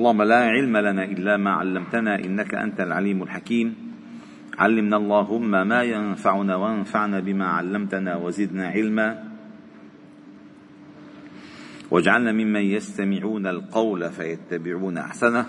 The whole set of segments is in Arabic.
اللهم لا علم لنا إلا ما علمتنا إنك أنت العليم الحكيم. علمنا اللهم ما ينفعنا وانفعنا بما علمتنا وزدنا علما. واجعلنا ممن يستمعون القول فيتبعون أحسنه.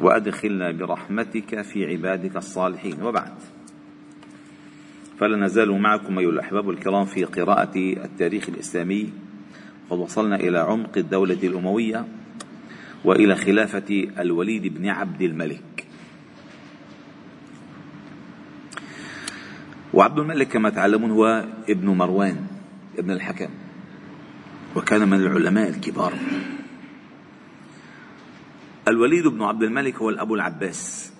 وأدخلنا برحمتك في عبادك الصالحين. وبعد. فلا نزال معكم أيها الأحباب الكرام في قراءة التاريخ الإسلامي. وقد وصلنا إلى عمق الدولة الأموية. وإلى خلافة الوليد بن عبد الملك. وعبد الملك كما تعلمون هو ابن مروان ابن الحكم وكان من العلماء الكبار. الوليد بن عبد الملك هو الأبو العباس.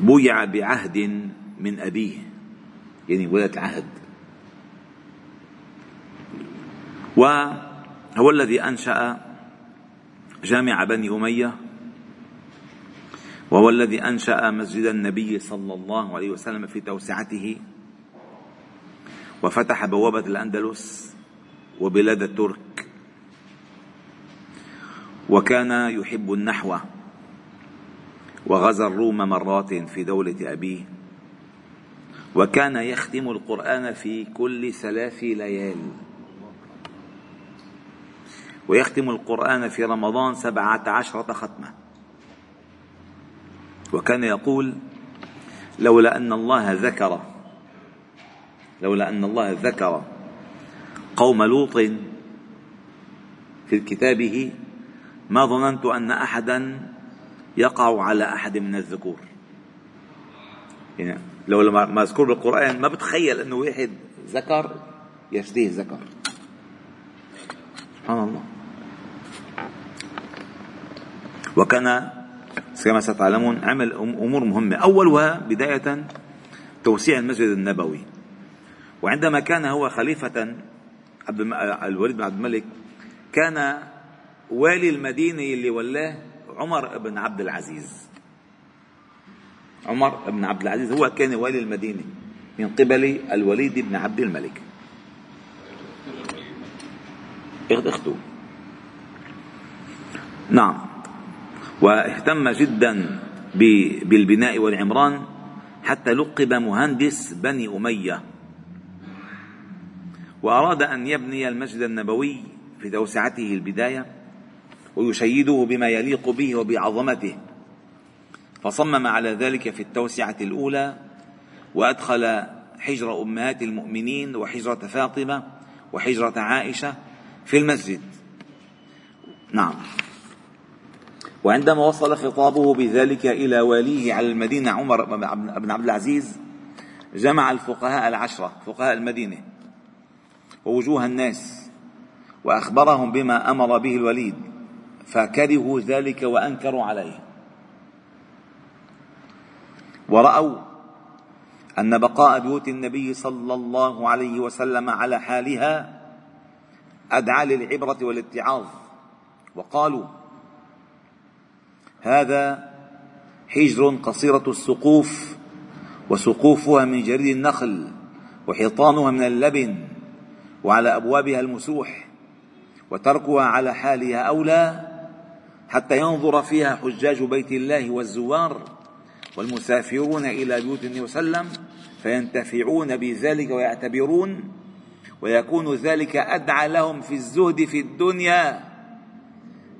بويع بعهد من أبيه يعني ولاية عهد. وهو الذي أنشأ جامع بني أمية وهو الذي أنشأ مسجد النبي صلى الله عليه وسلم في توسعته وفتح بوابة الأندلس وبلاد الترك وكان يحب النحو وغزا الروم مرات في دولة أبيه وكان يختم القرآن في كل ثلاث ليال. ويختم القرآن في رمضان سبعة عشرة ختمة. وكان يقول لولا أن الله ذكر لولا أن الله ذكر قوم لوط في كتابه ما ظننت أن أحدا يقع على أحد من الذكور. يعني لو ما مذكور بالقرآن ما بتخيل أنه واحد ذكر يشتهي ذكر سبحان الله. وكان كما ستعلمون عمل أمور مهمة. أولها بداية توسيع المسجد النبوي. وعندما كان هو خليفة عبد الوليد بن عبد الملك كان والي المدينة اللي ولاه عمر بن عبد العزيز. عمر بن عبد العزيز هو كان والي المدينة من قبل الوليد بن عبد الملك. اخته. نعم. واهتم جدا بالبناء والعمران حتى لقب مهندس بني أمية. وأراد أن يبني المسجد النبوي في توسعته البداية ويشيده بما يليق به وبعظمته. فصمم على ذلك في التوسعة الأولى وأدخل حجر أمهات المؤمنين وحجرة فاطمة وحجرة عائشة في المسجد. نعم. وعندما وصل خطابه بذلك إلى واليه على المدينة عمر بن عبد العزيز جمع الفقهاء العشرة فقهاء المدينة ووجوه الناس وأخبرهم بما أمر به الوليد فكرهوا ذلك وأنكروا عليه. ورأوا أن بقاء بيوت النبي صلى الله عليه وسلم على حالها أدعى للعبرة والاتعاظ وقالوا هذا حجر قصيرة السقوف وسقوفها من جريد النخل وحيطانها من اللبن وعلى أبوابها المسوح وتركها على حالها أولى حتى ينظر فيها حجاج بيت الله والزوار والمسافرون إلى بيوت النبي وسلم فينتفعون بذلك ويعتبرون ويكون ذلك أدعى لهم في الزهد في الدنيا.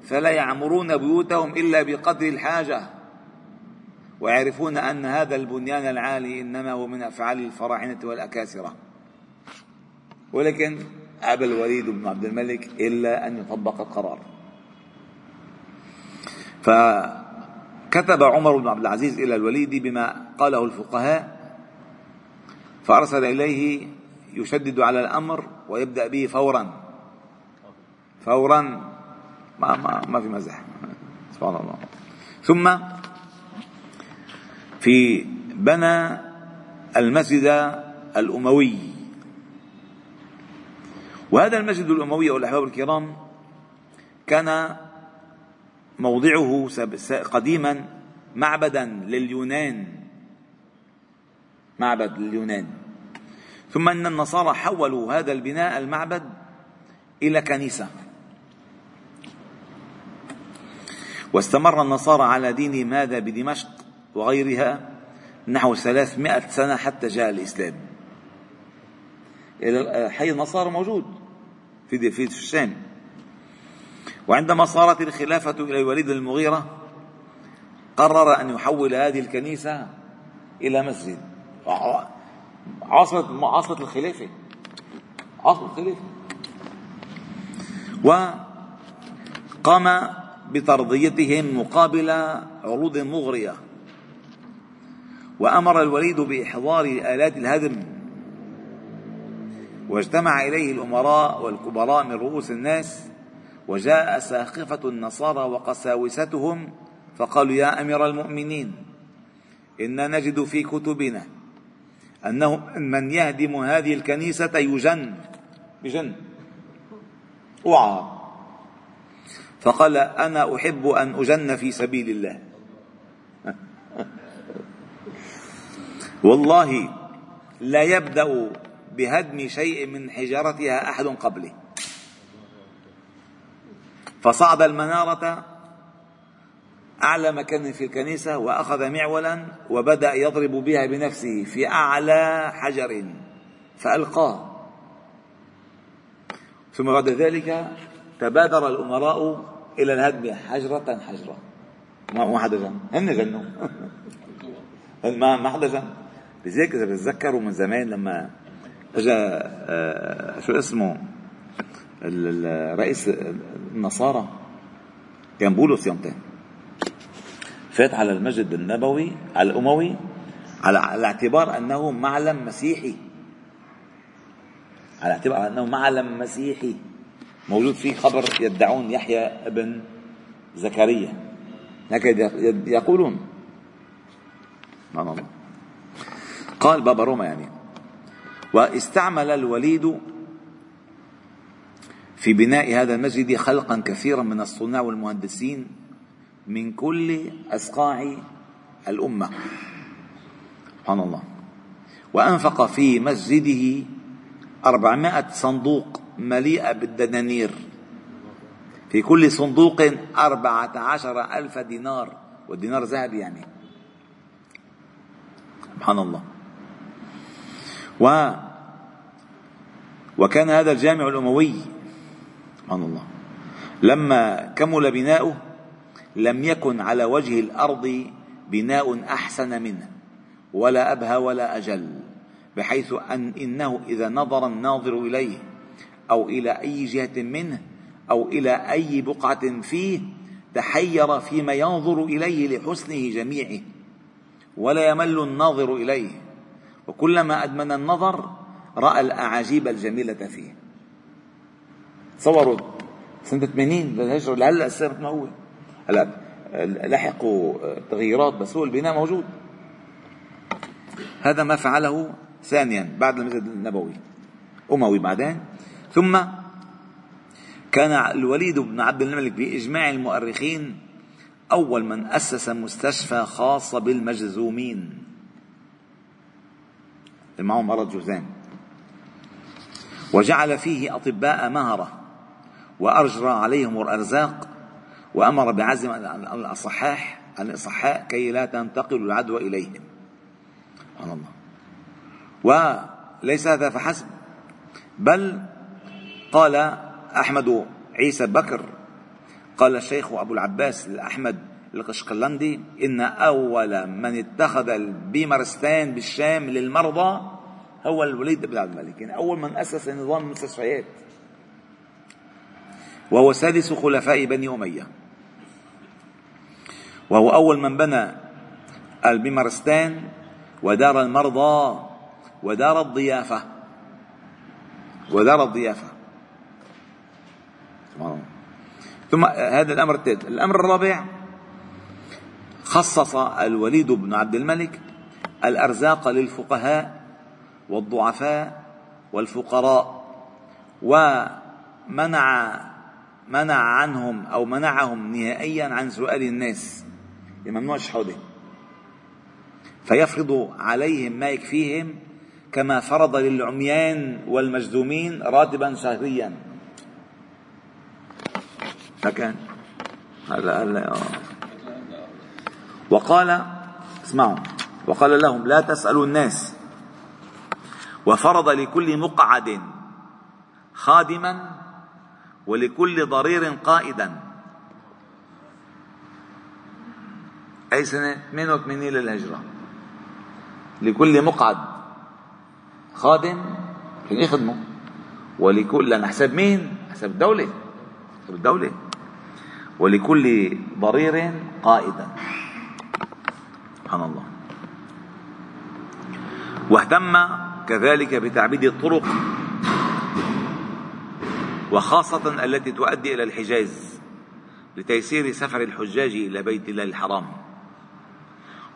فلا يعمرون بيوتهم إلا بقدر الحاجة. ويعرفون أن هذا البنيان العالي إنما هو من أفعال الفراعنة والأكاسرة. ولكن أبى الوليد بن عبد الملك إلا أن يطبق القرار. فكتب عمر بن عبد العزيز إلى الوليد بما قاله الفقهاء فأرسل إليه يشدد على الأمر ويبدأ به فورا. فورا ما ما ما في مزح. سبحان الله. ثم في بنى المسجد الأموي. وهذا المسجد الأموي والأحباب الكرام كان موضعه قديما معبدا لليونان. معبد لليونان. ثم إن النصارى حولوا هذا البناء المعبد إلى كنيسة. واستمر النصارى على دين ماذا بدمشق وغيرها نحو ثلاثمائة سنة حتى جاء الإسلام. حي النصارى موجود في في الشام. وعندما صارت الخلافة إلى الوليد المغيرة قرر أن يحول هذه الكنيسة إلى مسجد. عاصمة عاصمة الخلافة. عاصمة الخلافة. وقام بترضيتهم مقابل عروض مغرية. وأمر الوليد بإحضار آلات الهدم. واجتمع إليه الأمراء والكبراء من رؤوس الناس. وجاء ساخفة النصارى وقساوستهم. فقالوا يا أمير المؤمنين إنا نجد في كتبنا أنه من يهدم هذه الكنيسة يجن. بجن. أوعى. فقال أنا أحب أن أجن في سبيل الله. والله لا يبدأ بهدم شيء من حجارتها أحد قبله. فصعد المنارة أعلى مكان في الكنيسة وأخذ معولا وبدأ يضرب بها بنفسه في أعلى حجر فألقاه. ثم بعد ذلك تبادر الأمراء إلى الهدم حجرة حجرة. ما حدا جن. هن جنوا. ما ما حدا جن. لذلك إذا بتذكروا من زمان لما اجى آه، شو اسمه؟ رئيس النصارى كان بولس يومتين فات على المسجد النبوي على الأموي على اعتبار أنه معلم مسيحي. على اعتبار أنه معلم مسيحي. موجود فيه خبر يدعون يحيى ابن زكريا. هكذا يقولون. نعم الله قال بابا روما يعني وإستعمل الوليد في بناء هذا المسجد خلقا كثيرا من الصناع والمهندسين من كل أسقاع الأمة. سبحان الله. وأنفق في مسجده أربعمائة صندوق مليئة بالدنانير. في كل صندوق أربعة عشر ألف دينار والدينار ذهب يعني. سبحان الله. و وكان هذا الجامع الأموي. سبحان الله. لما كمل بناؤه لم يكن على وجه الأرض بناء أحسن منه ولا أبهى ولا أجل بحيث أن إنه إذا نظر الناظر إليه أو إلى أي جهة منه أو إلى أي بقعة فيه تحير فيما ينظر إليه لحسنه جميعه ولا يمل الناظر إليه. وكلما أدمن النظر رأى الأعاجيب الجميلة فيه. تصوروا سنة 80 للهجره لهلا صارت ما هو هلا لحقوا تغييرات بس هو البناء موجود. هذا ما فعله ثانيا بعد المسجد النبوي. أموي بعدين. ثم كان الوليد بن عبد الملك بإجماع المؤرخين أول من أسس مستشفى خاصة بالمجزومين. اللي معهم مرض جذام وجعل فيه أطباء مهرة وأرجر عليهم الأرزاق وأمر بعزم الأصحاح الإصحاء كي لا تنتقل العدوى إليهم. سبحان الله. وليس هذا فحسب بل قال أحمد عيسى بكر. قال الشيخ أبو العباس الأحمد القشقلندي إن أول من اتخذ البيمرستان بالشام للمرضى هو الوليد بن عبد الملك. يعني أول من أسس نظام المستشفيات. وهو سادس خلفاء بني أمية. وهو أول من بنى البمرستان ودار المرضى ودار الضيافة. ودار الضيافة. ثم هذا الأمر الثالث. الأمر الرابع خصص الوليد بن عبد الملك الأرزاق للفقهاء والضعفاء والفقراء ومنع منع عنهم أو منعهم نهائيا عن سؤال الناس. ممنوع الشحوذة فيفرض عليهم ما يكفيهم كما فرض للعميان والمجذومين راتبا شهريا. فكان. هلا آه. وقال اسمعوا. وقال لهم لا تسألوا الناس. وفرض لكل مقعد خادما ولكل ضرير قائدا. أي سنة؟ 88 للهجرة لكل مقعد خادم كان يخدمه. ولكل لأن حسب مين؟ حسب الدولة. حسب الدولة. ولكل ضرير قائدا. سبحان الله. واهتم كذلك بتعبيد الطرق وخاصة التي تؤدي إلى الحجاز لتيسير سفر الحجاج إلى بيت الله الحرام.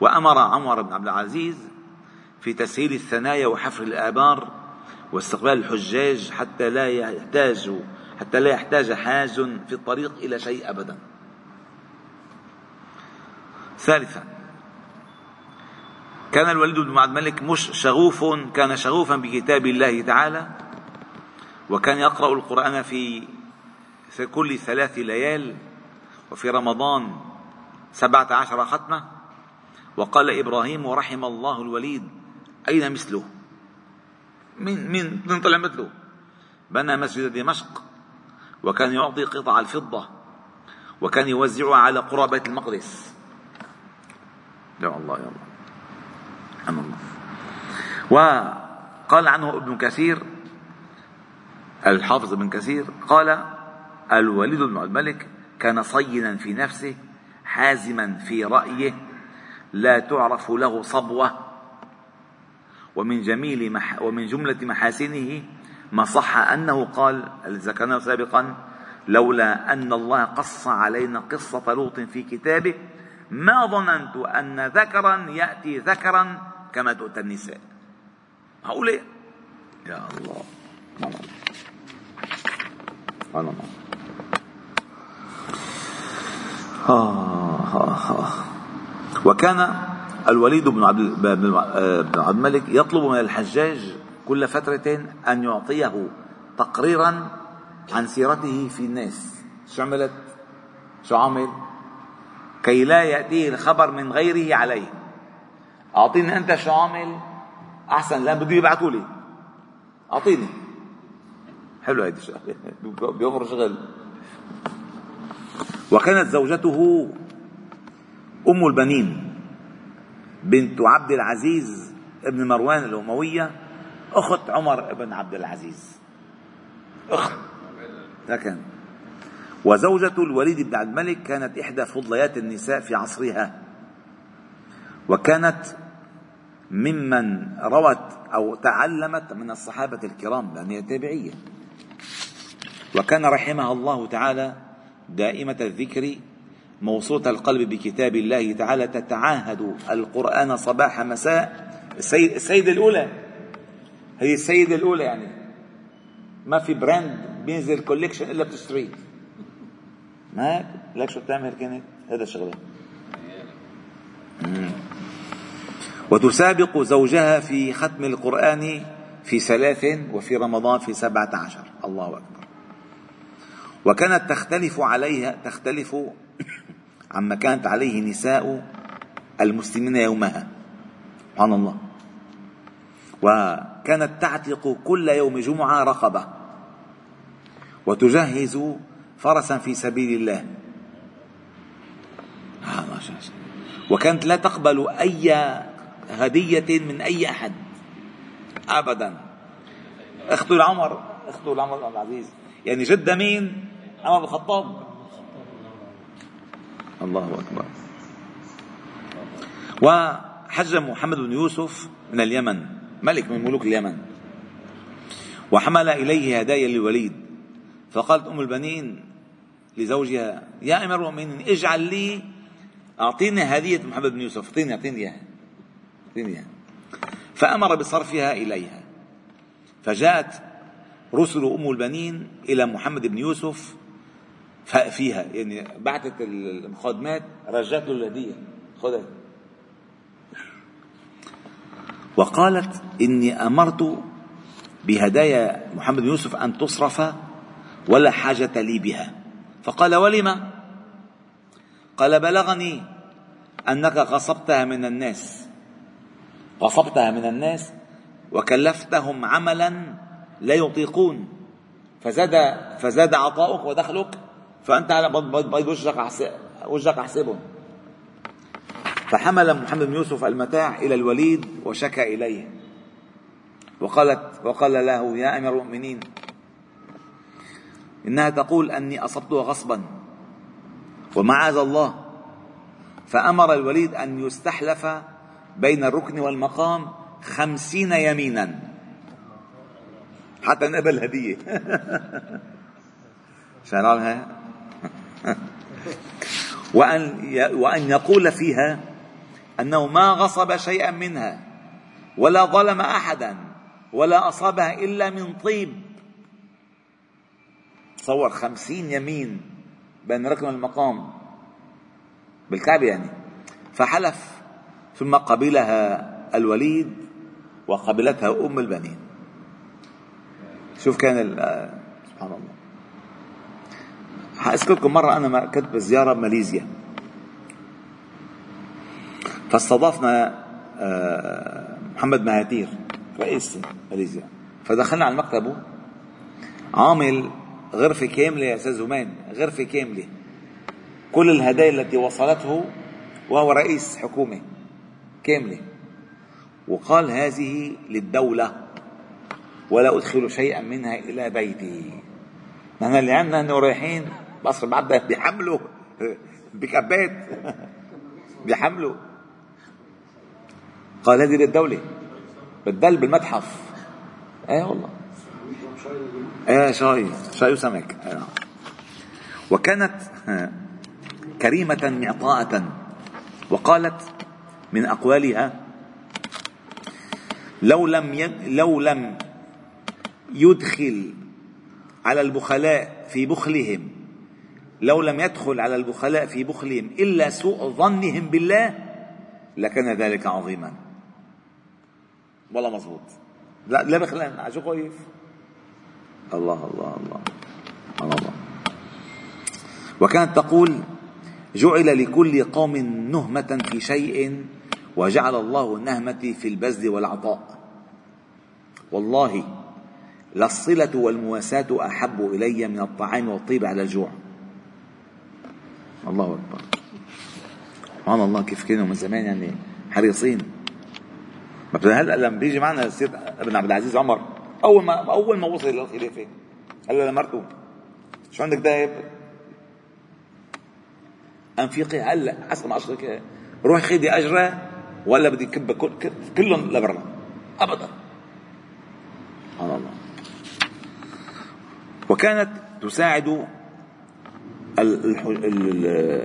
وأمر عمر بن عبد العزيز في تسهيل الثنايا وحفر الآبار واستقبال الحجاج حتى لا يحتاج حتى لا يحتاج حاج في الطريق إلى شيء أبدا. ثالثا كان الوليد بن عبد الملك مش شغوف كان شغوفا بكتاب الله تعالى وكان يقرأ القرآن في في كل ثلاث ليال وفي رمضان سبعة عشر ختمة. وقال إبراهيم ورحم الله الوليد أين مثله؟ من من من طلع مثله؟ بنى مسجد دمشق. وكان يعطي قطع الفضة وكان يوزعها على قرى بيت المقدس. يا الله يا الله. سبحان الله. وقال عنه ابن كثير الحافظ ابن كثير قال الوليد بن الملك كان صينا في نفسه حازما في رأيه لا تعرف له صبوة. ومن جميل مح ومن جملة محاسنه ما صح أنه قال ذكرناه سابقا؟ لولا أن الله قص علينا قصة لوط في كتابه ما ظننت أن ذكرا يأتي ذكرا كما تؤتى النساء. هؤلاء يا الله. سبحان الله. آه آه آه. وكان الوليد بن عبد بن عبد الملك يطلب من الحجاج كل فترة أن يعطيه تقريرا عن سيرته في الناس. شو عملت؟ شو عمل؟ كي لا يأتيه الخبر من غيره عليه. أعطيني أنت شو عامل؟ أحسن لا بده يبعثوا لي. أعطيني. حلو هيدي الشغلة بيوفر شغل. وكانت زوجته أم البنين بنت عبد العزيز ابن مروان الأموية أخت عمر بن عبد العزيز. أخت. لكن وزوجة الوليد بن عبد الملك كانت إحدى فضليات النساء في عصرها. وكانت ممن روت أو تعلمت من الصحابة الكرام لأن هي تابعية وكان رحمها الله تعالى دائمة الذكر موصولة القلب بكتاب الله تعالى تتعاهد القرآن صباح مساء. السيد الأولى هي السيدة الأولى يعني. ما في brand بينزل collection إلا بتشتريه ما لك شو بتعمل كانت هذا شغله وتسابق زوجها في ختم القرآن في ثلاث وفي رمضان في سبعة عشر. الله أكبر. وكانت تختلف عليها تختلف عما كانت عليه نساء المسلمين يومها. سبحان الله. وكانت تعتق كل يوم جمعة رقبة وتجهز فرسا في سبيل الله. وكانت لا تقبل أي هدية من أي أحد. أبدا. أخته لعمر أخته لعمر بن العزيز. يعني جدة مين؟ عمر بن الخطاب. الله أكبر. وحج محمد بن يوسف من اليمن. ملك من ملوك اليمن. وحمل إليه هدايا للوليد فقالت أم البنين لزوجها يا أمير المؤمنين اجعل لي أعطيني هدية محمد بن يوسف. أعطيني أعطيني إياها أعطيني فأمر بصرفها إليها. فجاءت رسل أم البنين إلى محمد بن يوسف فيها يعني بعثت المخادمات رجعت له الهدية خذها وقالت إني أمرت بهدايا محمد بن يوسف أن تصرف ولا حاجة لي بها. فقال ولم؟ قال بلغني أنك غصبتها من الناس. غصبتها من الناس وكلفتهم عملا لا يطيقون. فزاد فزاد عطاؤك ودخلك فأنت على بيض وجهك وجهك أحسبهم فحمل محمد بن يوسف المتاع إلى الوليد وشكى إليه. وقالت وقال له يا أمير المؤمنين إنها تقول أني أصبتها غصبا ومعاذ الله. فأمر الوليد أن يستحلف بين الركن والمقام خمسين يمينا. حتى نقبل هدية. وأن وأن يقول فيها أنه ما غصب شيئا منها ولا ظلم أحدا ولا أصابها إلا من طيب. تصور خمسين يمين بين ركن المقام بالكعبة يعني. فحلف ثم قبلها الوليد وقبلتها أم البنين. شوف كان سبحان الله. حأذكركم مرة أنا كنت بزيارة بماليزيا فاستضافنا آه، محمد مهاتير رئيس ماليزيا. فدخلنا على مكتبه عامل غرفة كاملة يا أستاذ زمان غرفة كاملة. كل الهدايا التي وصلته وهو رئيس حكومة كاملة. وقال هذه للدولة ولا أدخل شيئا منها إلى بيتي. نحن اللي عندنا أنه رايحين مصر بعد بيحملوا بكبات بيحملوا. قال هذه للدولة بتدل بالمتحف. إيه والله. إيه شاي. شاي وسمك. إيه. وكانت كريمة معطاءة وقالت من أقوالها لو لم يد لو لم يدخل على البخلاء في بخلهم لو لم يدخل على البخلاء في بخلهم إلا سوء ظنهم بالله لكان ذلك عظيما. والله مزبوط لا لا بخلان شو الله الله الله. الله الله. وكانت تقول جعل لكل قوم نهمة في شيء وجعل الله النهمة في البذل والعطاء. والله للصلة والمواساة أحب إلي من الطعام والطيب على الجوع. الله أكبر. سبحان الله كيف كانوا من زمان يعني حريصين. هلا لما بيجي معنا السيد ابن عبد العزيز عمر أول ما أول ما وصل للخلافه قال له لمرته شو عندك ذهب؟ انفقي هلا حسب ما اشرك روح خذي أجرة ولا بدي كب كلهم لبرا. ابدا. سبحان الله. وكانت تساعد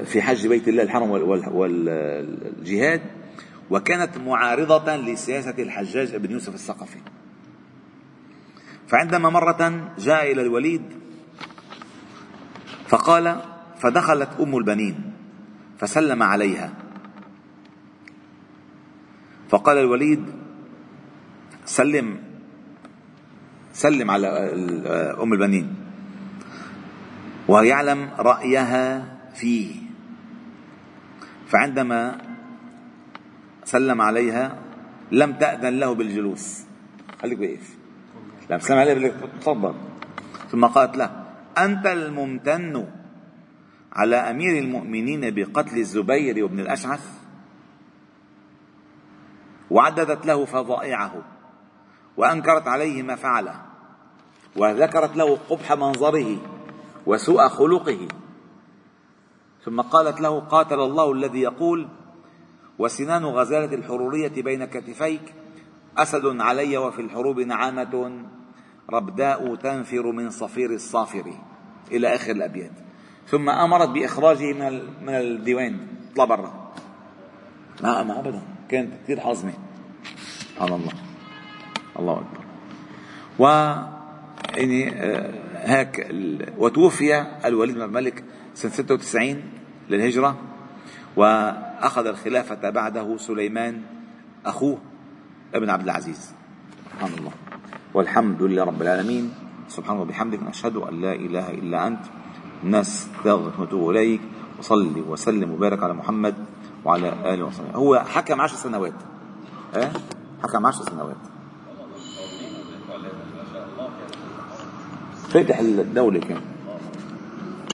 في حج بيت الله الحرم والجهاد وكانت معارضة لسياسة الحجاج بن يوسف الثقفي. فعندما مرة جاء إلى الوليد فقال فدخلت أم البنين فسلم عليها. فقال الوليد سلم سلم على أم البنين ويعلم رأيها فيه. فعندما سلم عليها لم تأذن له بالجلوس. خليك واقف. لم سلم عليها لك تفضل ثم قالت له أنت الممتن على أمير المؤمنين بقتل الزبير وابن الأشعث؟ وعددت له فظائعه وأنكرت عليه ما فعله وذكرت له قبح منظره وسوء خلقه. ثم قالت له قاتل الله الذي يقول وسنان غزالة الحرورية بين كتفيك أسد علي وفي الحروب نعامة ربداء تنفر من صفير الصافر. إلى آخر الأبيات. ثم أمرت بإخراجه من من الديوان. اطلع برا. ما ما أبدا. كانت كثير حازمة سبحان الله. الله أكبر. و يعني آه، هيك وتوفي الوليد بن الملك سنة 96 للهجرة. وأخذ الخلافة بعده سليمان أخوه ابن عبد العزيز. سبحان الله. والحمد لله رب العالمين. سبحانه وبحمدك نشهد أن لا إله إلا أنت. نستغفرك ونتوب إليك. وصلي وسلم وبارك على محمد وعلى آله وصحبه. هو حكم عشر سنوات. إيه حكم عشر سنوات. فاتح الدولة كان.